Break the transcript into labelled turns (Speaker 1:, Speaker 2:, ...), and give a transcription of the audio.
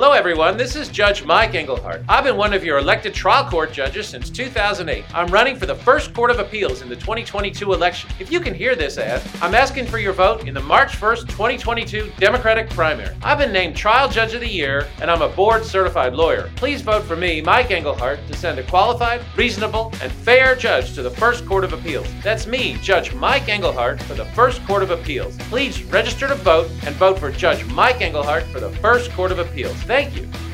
Speaker 1: Hello, everyone. This is Judge Mike Engelhardt. I've been one of your elected trial court judges since 2008. I'm running for the First Court of Appeals in the 2022 election. If you can hear this ad, I'm asking for your vote in the March 1st, 2022 Democratic primary. I've been named Trial Judge of the Year, and I'm a board certified lawyer. Please vote for me, Mike Engelhardt, to send a qualified, reasonable, and fair judge to the First Court of Appeals. That's me, Judge Mike Engelhardt, for the First Court of Appeals. Please register to vote and vote for Judge Mike Engelhardt for the First Court of Appeals. Thank you.